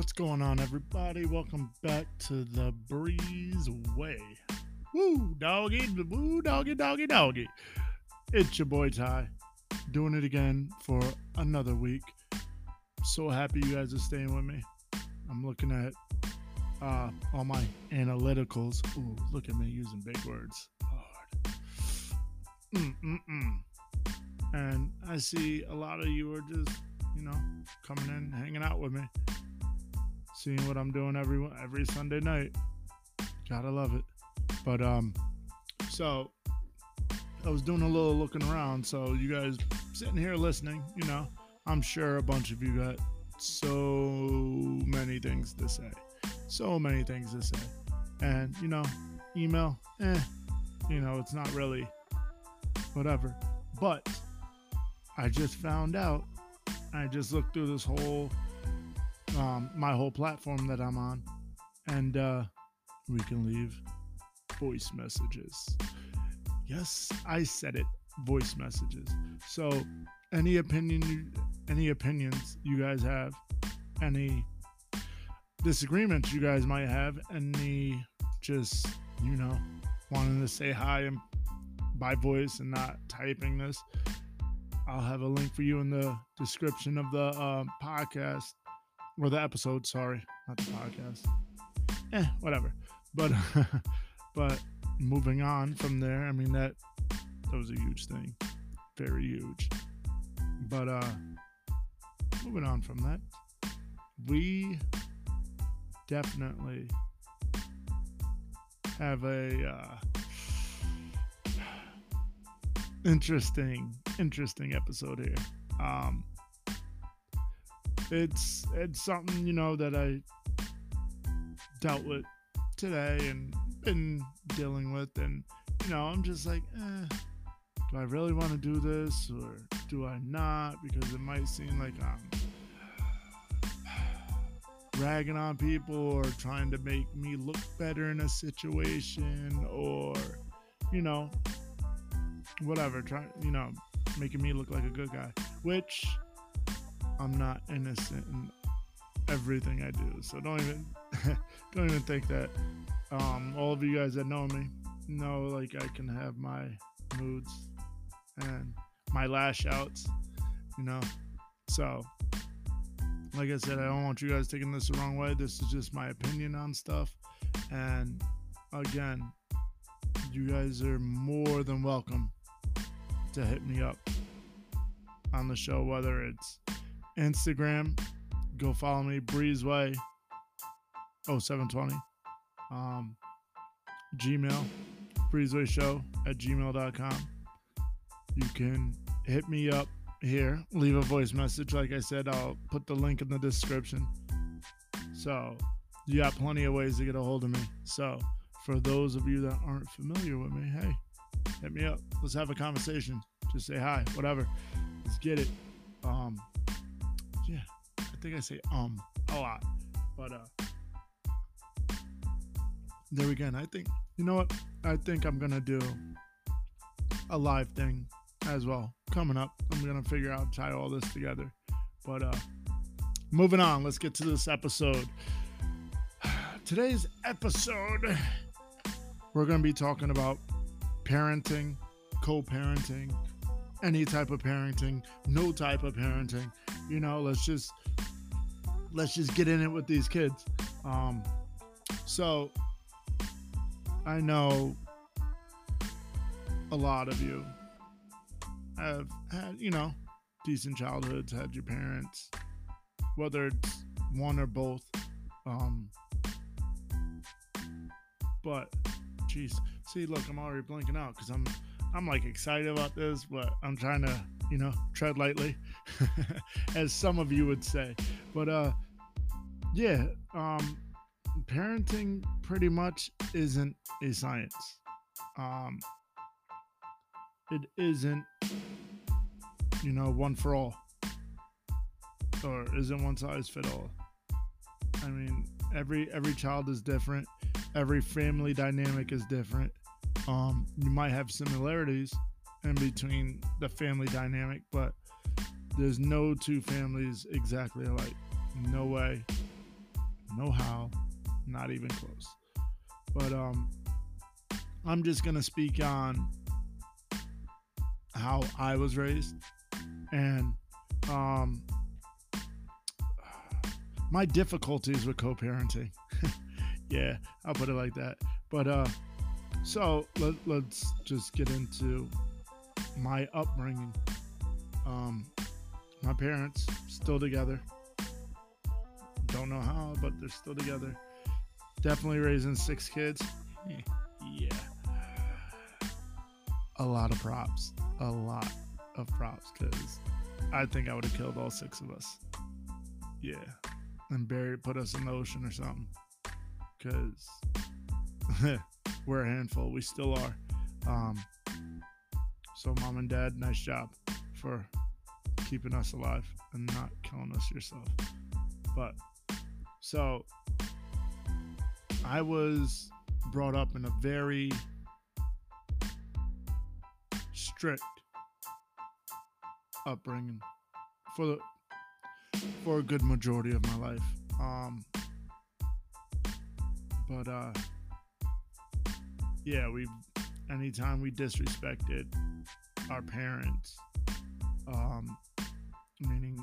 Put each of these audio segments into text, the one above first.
What's going on, everybody? Welcome back to the Breeze Way. Woo, doggy, woo, doggy, doggy, doggy. It's your boy Ty, doing it again for another week. So happy you guys are staying with me. I'm looking at uh, all my analyticals. Ooh, look at me using big words. Lord. Mm-mm-mm. And I see a lot of you are just, you know, coming in, hanging out with me seeing what I'm doing every every Sunday night. Gotta love it. But um, so I was doing a little looking around. So you guys sitting here listening, you know, I'm sure a bunch of you got so many things to say, so many things to say, and you know, email, eh, you know, it's not really whatever. But I just found out. I just looked through this whole um, my whole platform that I'm on, and uh, we can leave voice messages. Yes, I said it. Voice messages. So, any opinion, you, any opinions you guys have, any disagreements you guys might have, any just you know wanting to say hi and by voice and not typing this, I'll have a link for you in the description of the uh, podcast or the episode. Sorry, not the podcast. Eh, whatever. But but moving on from there, I mean that that was a huge thing, very huge. But uh, moving on from that, we definitely have a uh, interesting interesting episode here. Um, it's it's something you know that I dealt with today and been dealing with, and you know I'm just like, eh, do I really want to do this or do I not? Because it might seem like I'm ragging on people or trying to make me look better in a situation or you know whatever trying you know making me look like a good guy which I'm not innocent in everything I do. So don't even don't even think that. Um, all of you guys that know me know like I can have my moods and my lash outs, you know. So like I said, I don't want you guys taking this the wrong way. This is just my opinion on stuff. And again, you guys are more than welcome to hit me up on the show, whether it's Instagram, go follow me, Breezeway 0720. Um, Gmail, Breezeway Show at gmail.com. You can hit me up here, leave a voice message. Like I said, I'll put the link in the description. So you got plenty of ways to get a hold of me. So for those of you that aren't familiar with me, hey, hit me up. Let's have a conversation. Just say hi, whatever. Let's get it. Um, think I say um a lot, but uh, there again, I think you know what? I think I'm gonna do a live thing as well coming up. I'm gonna figure out tie all this together, but uh, moving on. Let's get to this episode. Today's episode, we're gonna be talking about parenting, co-parenting, any type of parenting, no type of parenting, you know let's just let's just get in it with these kids. Um so i know a lot of you have had you know decent childhoods had your parents whether it's one or both um but jeez see look i'm already blinking out because i'm i'm like excited about this but i'm trying to you know tread lightly as some of you would say. But uh, yeah, um, parenting pretty much isn't a science. Um, it isn't, you know, one for all, or isn't one size fit all. I mean, every every child is different. Every family dynamic is different. Um, you might have similarities in between the family dynamic, but there's no two families exactly alike. No way. No how. Not even close. But um, I'm just gonna speak on how I was raised and um, my difficulties with co-parenting. yeah, I'll put it like that. But uh, so let, let's just get into my upbringing. Um, my parents still together. Don't know how, but they're still together. Definitely raising six kids. yeah. A lot of props. A lot of props because I think I would have killed all six of us. Yeah. And buried, put us in the ocean or something. Because we're a handful. We still are. Um, so, mom and dad, nice job for keeping us alive and not killing us yourself. But, so, I was brought up in a very strict upbringing for the for a good majority of my life. Um, but uh, yeah, we anytime we disrespected our parents, um, meaning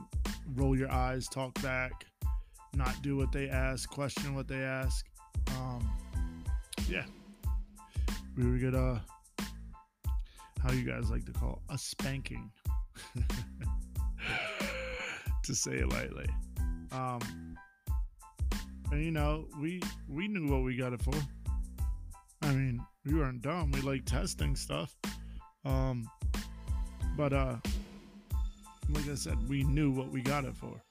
roll your eyes, talk back, not do what they ask, question what they ask. Um, yeah, we would get a how you guys like to call it, a spanking. to say it lightly. Um, and you know, we we knew what we got it for. I mean, we weren't dumb. We like testing stuff. Um, but uh, like I said, we knew what we got it for.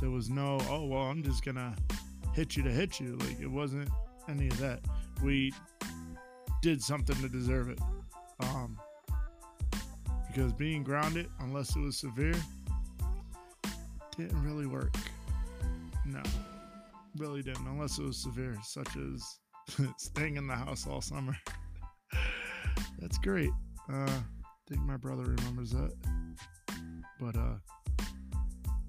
There was no, oh well, I'm just gonna hit you to hit you. Like it wasn't any of that. We did something to deserve it. Um, because being grounded, unless it was severe, didn't really work. No, really didn't, unless it was severe, such as staying in the house all summer. That's great. Uh, I think my brother remembers that. But uh,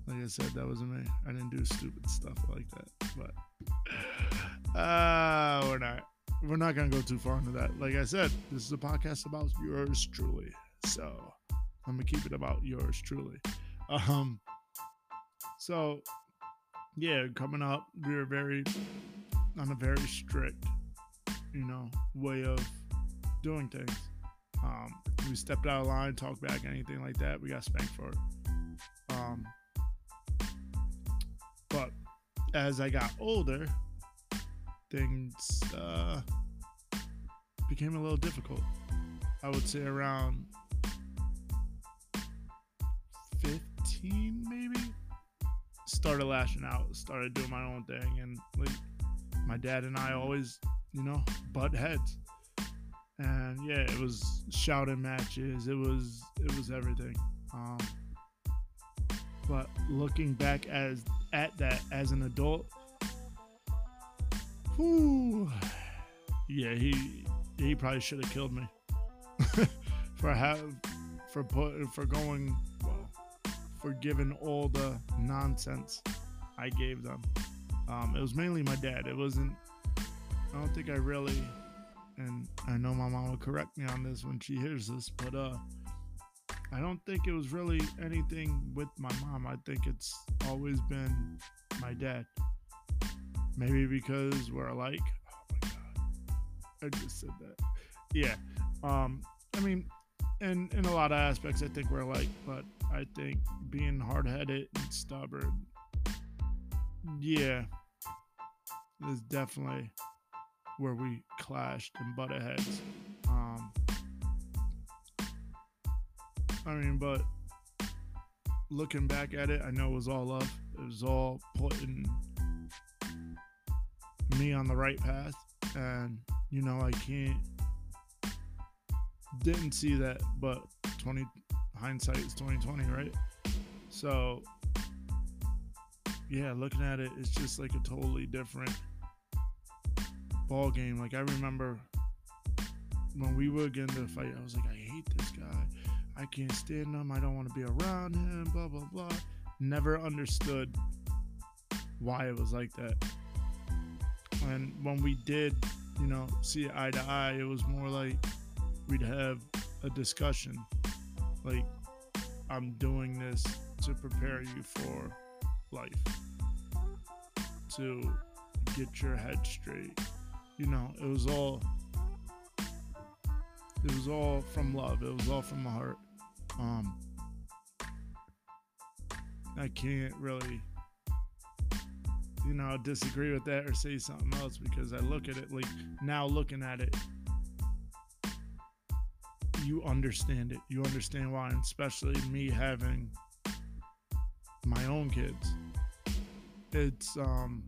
like I said, that wasn't me. I didn't do stupid stuff like that. But uh, we're not. We're not gonna go too far into that. Like I said, this is a podcast about yours truly. So I'm gonna keep it about yours truly. Um, so yeah, coming up, we are very on a very strict, you know, way of doing things. Um, we stepped out of line, talked back, anything like that, we got spanked for it. Um, but as I got older, things uh, became a little difficult. I would say around 15 maybe started lashing out started doing my own thing and like my dad and i always you know butt heads. And yeah it was shouting matches. It was it was everything. Um but looking back as at that as an adult whew, yeah he he probably should have killed me. For have for put for going well for giving all the nonsense I gave them. Um, it was mainly my dad. It wasn't. I don't think I really, and I know my mom will correct me on this when she hears this, but uh, I don't think it was really anything with my mom. I think it's always been my dad. Maybe because we're alike. Oh my god, I just said that. Yeah. Um. I mean, in in a lot of aspects, I think we're alike, but I think being hard headed and stubborn, yeah, is definitely where we clashed and butted heads. Um, I mean, but looking back at it, I know it was all love. It was all putting me on the right path, and you know, I can't didn't see that, but 20 hindsight is 2020, right? So yeah, looking at it, it's just like a totally different ball game. Like I remember when we were getting to fight, I was like, I hate this guy. I can't stand him. I don't want to be around him. Blah blah blah. Never understood why it was like that. And when we did, you know, see eye to eye, it was more like we'd have a discussion. Like, I'm doing this to prepare you for life, to get your head straight. You know, it was all it was all from love. It was all from the heart. Um I can't really you know disagree with that or say something else because I look at it like now looking at it you understand it. You understand why, and especially me having my own kids. It's um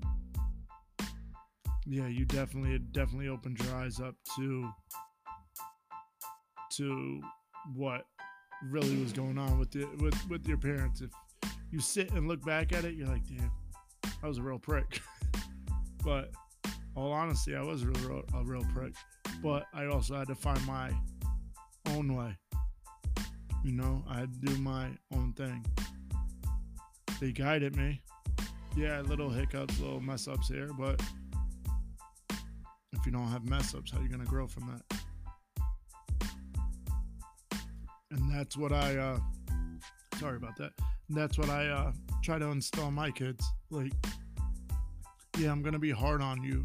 yeah, you definitely it definitely opened your eyes up to to what really was going on with the with with your parents. If you sit and look back at it, you're like, damn, I was a real prick. but all honesty, I was a real, a real prick. But I also had to find my own way. You know, I had to do my own thing. They guided me. Yeah, little hiccups, little mess ups here, but if you don't have mess ups, how are you gonna grow from that? And that's what I uh sorry about that. That's what I uh try to install my kids. Like yeah, I'm gonna be hard on you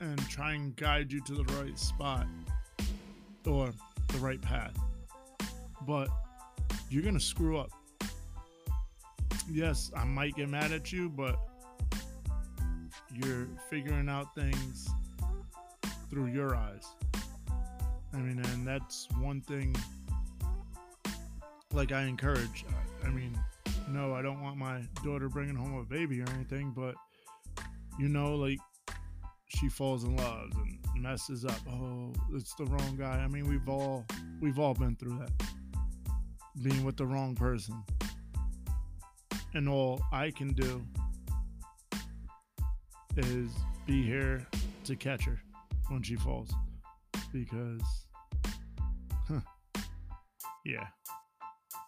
and try and guide you to the right spot or the right path. But you're to screw up. Yes, I might get mad at you, but you're figuring out things through your eyes. I mean, and that's one thing like I encourage. I mean, no, I don't want my daughter bringing home a baby or anything, but you know, like she falls in love and messes up. Oh, it's the wrong guy. I mean, we've all we've all been through that. Being with the wrong person. And all I can do is be here to catch her when she falls. Because huh, yeah.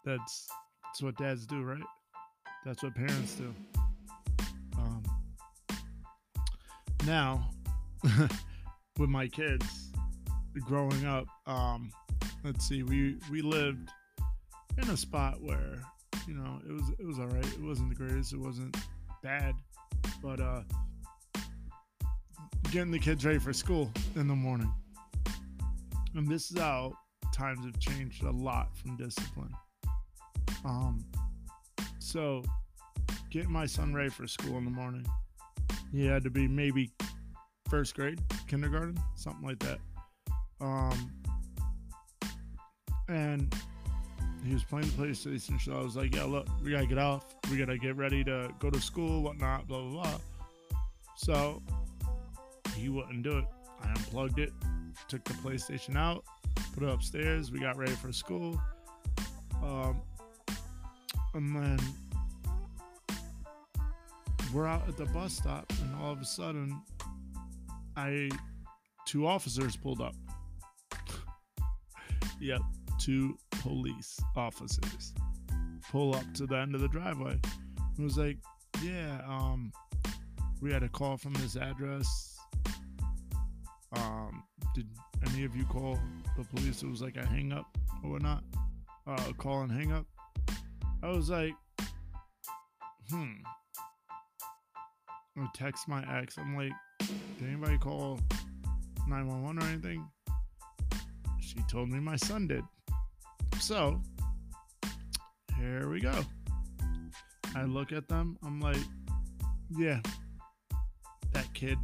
That's that's what dads do, right? That's what parents do. Um, now with my kids growing up. Um, let's see, we we lived in a spot where you know it was it was all right. It wasn't the greatest. It wasn't bad, but uh, getting the kids ready for school in the morning. And this is how times have changed a lot from discipline. Um, so getting my son ready for school in the morning, he had to be maybe first grade, kindergarten, something like that. Um, and he was playing PlayStation. So I was like, "Yeah, look, we gotta get off. We gotta get ready to go to school, whatnot, blah blah blah." So he wouldn't do it. I unplugged it, took the PlayStation out, put it upstairs. We got ready for school. Um, and then we're out at the bus stop, and all of a sudden, I two officers pulled up. yep, two police officers pull up to the end of the driveway. It was like, yeah, um, we had a call from this address. Um, did any of you call the police? It was like a hang up or whatnot. Uh, call and hang up. I was like, hmm. I text my ex. I'm like, did anybody call 911 or anything? She told me my son did. So, here we go. I look at them. I'm like, yeah, that kid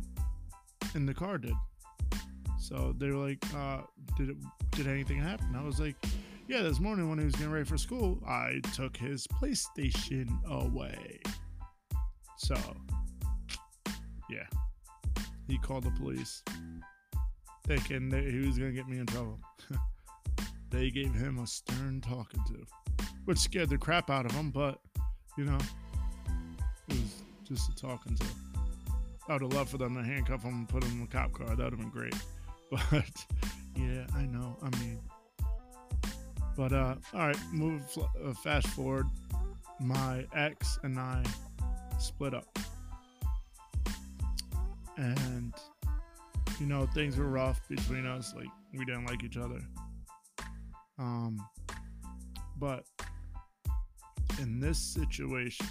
in the car did. So they were like, uh, did it, did anything happen? I was like, yeah, this morning when he was getting ready for school, I took his PlayStation away. So, yeah he called the police, thinking that he was to get me in trouble. they gave him a stern talking to, which scared the crap out of him, but, you know, it was just a talking to. I would have loved for them to handcuff him and put him in a cop car. That would have been great. But, yeah, I know. I mean, but, uh, all right, move uh, fast forward. My ex and I split up and you know things were rough between us. Like we didn't like each other. Um, but in this situation,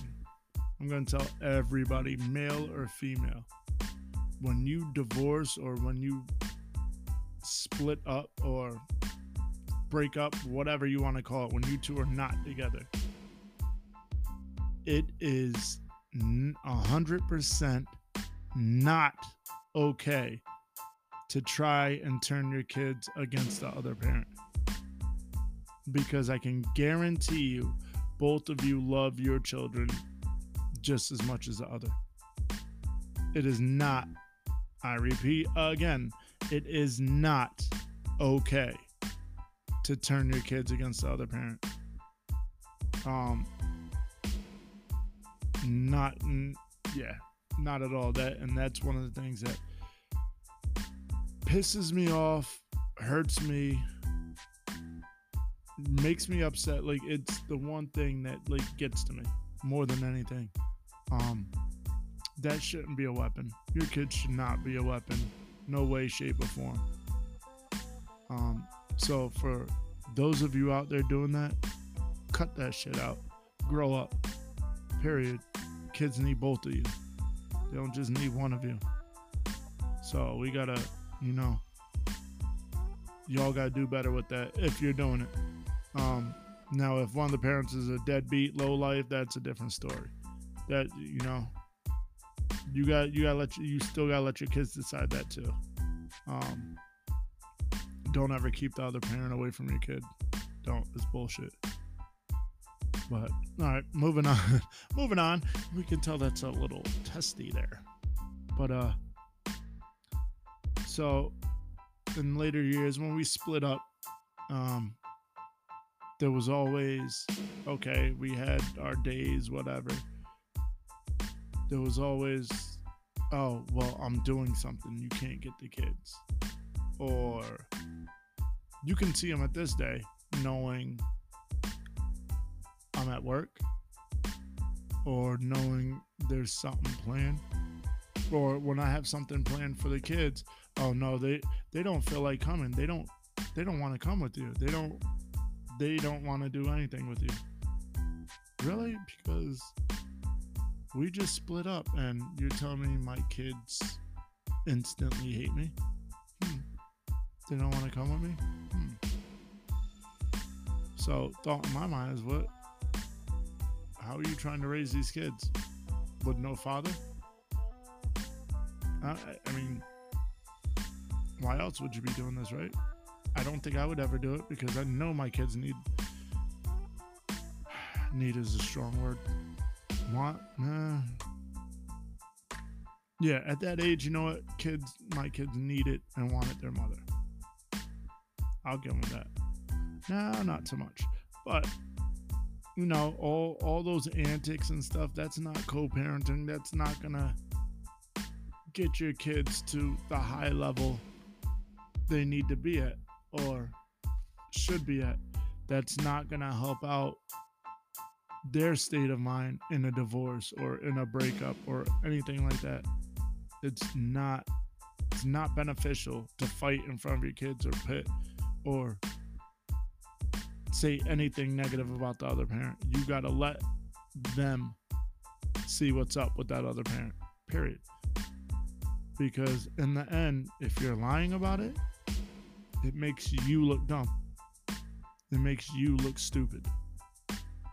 I'm going to tell everybody, male or female, when you divorce or when you split up or break up, whatever you want to call it, when you two are not together, it is a hundred percent not okay to try and turn your kids against the other parent. Because I can guarantee you, both of you love your children just as much as the other. It is not, I repeat again, it is not okay to turn your kids against the other parent. Um, not, yeah, not at all. That, and that's one of the things that pisses me off, hurts me, makes me upset. Like it's the one thing that like gets to me more than anything. Um, that shouldn't be a weapon. Your kids should not be a weapon. No way, shape, or form. Um, so for those of you out there doing that, cut that shit out. Grow up. Period. Kids need both of you. They don't just need one of you. So we gotta, you know, y'all gotta do better with that if you're doing it. Um, now, if one of the parents is a deadbeat, low life, that's a different story. That you know, you got you gotta let you, you still gotta let your kids decide that too. Um, don't ever keep the other parent away from your kid. Don't. It's bullshit. But all right, moving on. moving on. We can tell that's a little testy there. But uh, so in later years when we split up, um, there was always okay. We had our days, whatever. There was always, oh well, I'm doing something. You can't get the kids, or you can see them at this day, knowing I'm at work, or knowing there's something planned, or when I have something planned for the kids. Oh no, they they don't feel like coming. They don't they don't want to come with you. They don't they don't want to do anything with you. Really? Because we just split up and you're telling me my kids instantly hate me? Hmm. They don't want to come with me? So thought in my mind is what how are you trying to raise these kids? With no father? I, I mean why else would you be doing this, right? I don't think I would ever do it because I know my kids need need is a strong word. Want? Nah. Yeah, at that age, you know what? Kids, my kids need it and wanted their mother. I'll give them that. No, not so much. But you know, all all those antics and stuff, that's not co-parenting. That's not gonna get your kids to the high level they need to be at or should be at. That's not gonna help out their state of mind in a divorce or in a breakup or anything like that. It's not it's not beneficial to fight in front of your kids or pit or say anything negative about the other parent. You got to let them see what's up with that other parent. Period. Because in the end, if you're lying about it, it makes you look dumb. It makes you look stupid.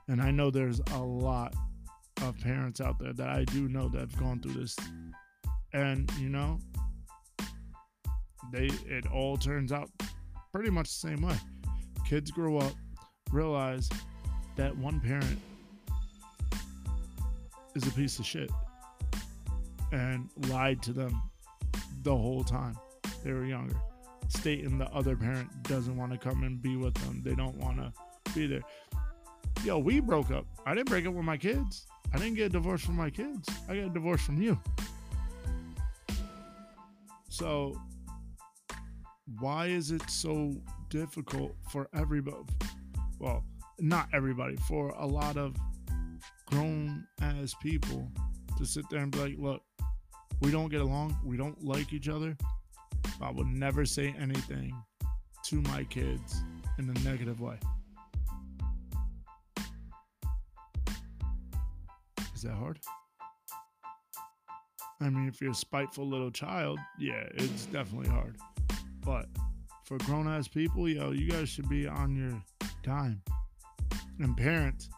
And I know there's a lot of parents out there that I do know that have gone through this. And, you know, they it all turns out pretty much the same way. Kids grow up realize that one parent is a piece of shit and lied to them the whole time they were younger, stating the other parent doesn't want to come and be with them. They don't want to be there. Yo, we broke up. I didn't break up with my kids. I didn't get a divorce from my kids. I got a divorce from you. So, why is it so difficult for everybody? well, not everybody, for a lot of grown ass people to sit there and be like, look, we don't get along, we don't like each other. I would never say anything to my kids in a negative way. Is that hard? I mean, if you're a spiteful little child, yeah, it's definitely hard. But for grown ass people, yo, you guys should be on your time. And parents,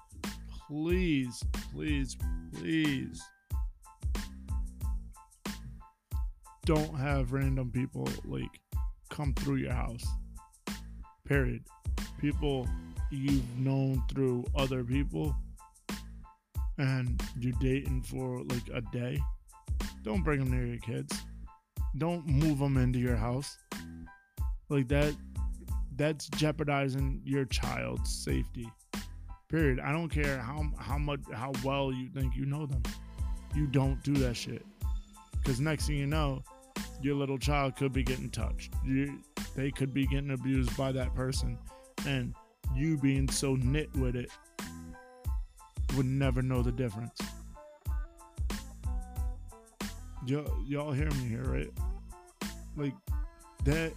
please, please, please don't have random people like come through your house. Period. People you've known through other people and you're dating for like a day don't bring them near your kids. Don't move them into your house. Like that that's jeopardizing your child's safety. Period. I don't care how how much how well you think you know them. You don't do that shit. Cuz next thing you know, your little child could be getting touched. You, they could be getting abused by that person and you being so knit with it would never know the difference. Y'all, y'all hear me here, right? Like that.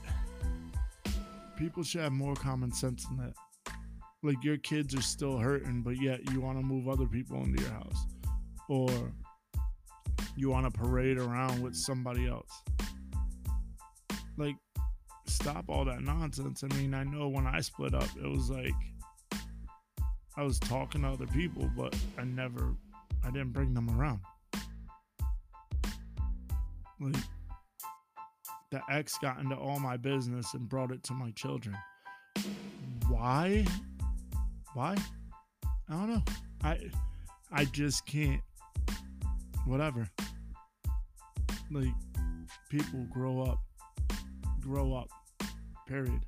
People should have more common sense than that. Like your kids are still hurting, but yet you want to move other people into your house, or you want to parade around with somebody else. Like, stop all that nonsense. I mean, I know when I split up, it was like I was talking to other people, but I never, I didn't bring them around. Like the ex got into all my business and brought it to my children. Why? Why? I don't know. I I just can't. Whatever. Like people grow up. Grow up. Period.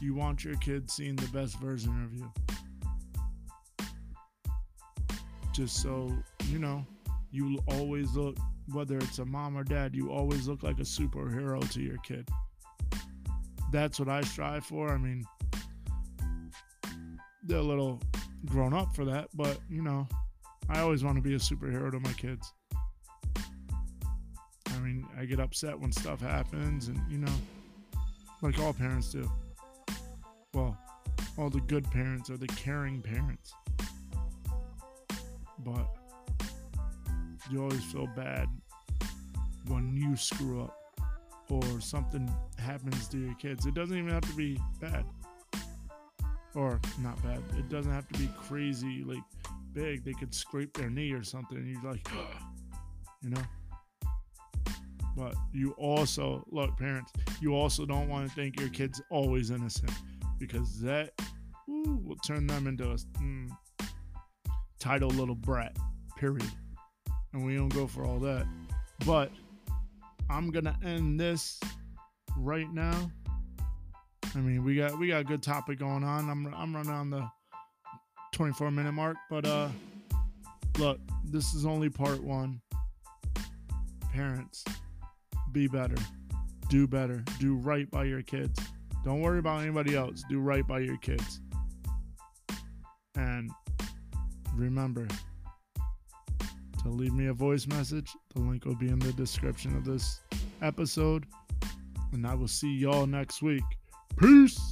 You want your kids seeing the best version of you. Just so, you know, you always look whether it's a mom or dad, you always look like a superhero to your kid. That's what I strive for. I mean, they're a little grown up for that, but you know, I always want to be a superhero to my kids. I mean, I get upset when stuff happens, and you know, like all parents do. Well, all the good parents are the caring parents. But you always feel bad when you screw up or something happens to your kids. It doesn't even have to be bad. Or not bad. It doesn't have to be crazy, like big. They could scrape their knee or something, and you're like, you know? But you also, look, parents, you also don't want to think your kid's always innocent because that ooh, will turn them into a mm, title little brat, period and we don't go for all that. But I'm gonna end this right now. I mean, we got we got a good topic going on. I'm I'm running on the 24 minute mark, but uh, look, this is only part one. Parents, be better, do better, do right by your kids. Don't worry about anybody else. Do right by your kids. And remember, to leave me a voice message. The link will be in the description of this episode. And I will see y'all next week. Peace.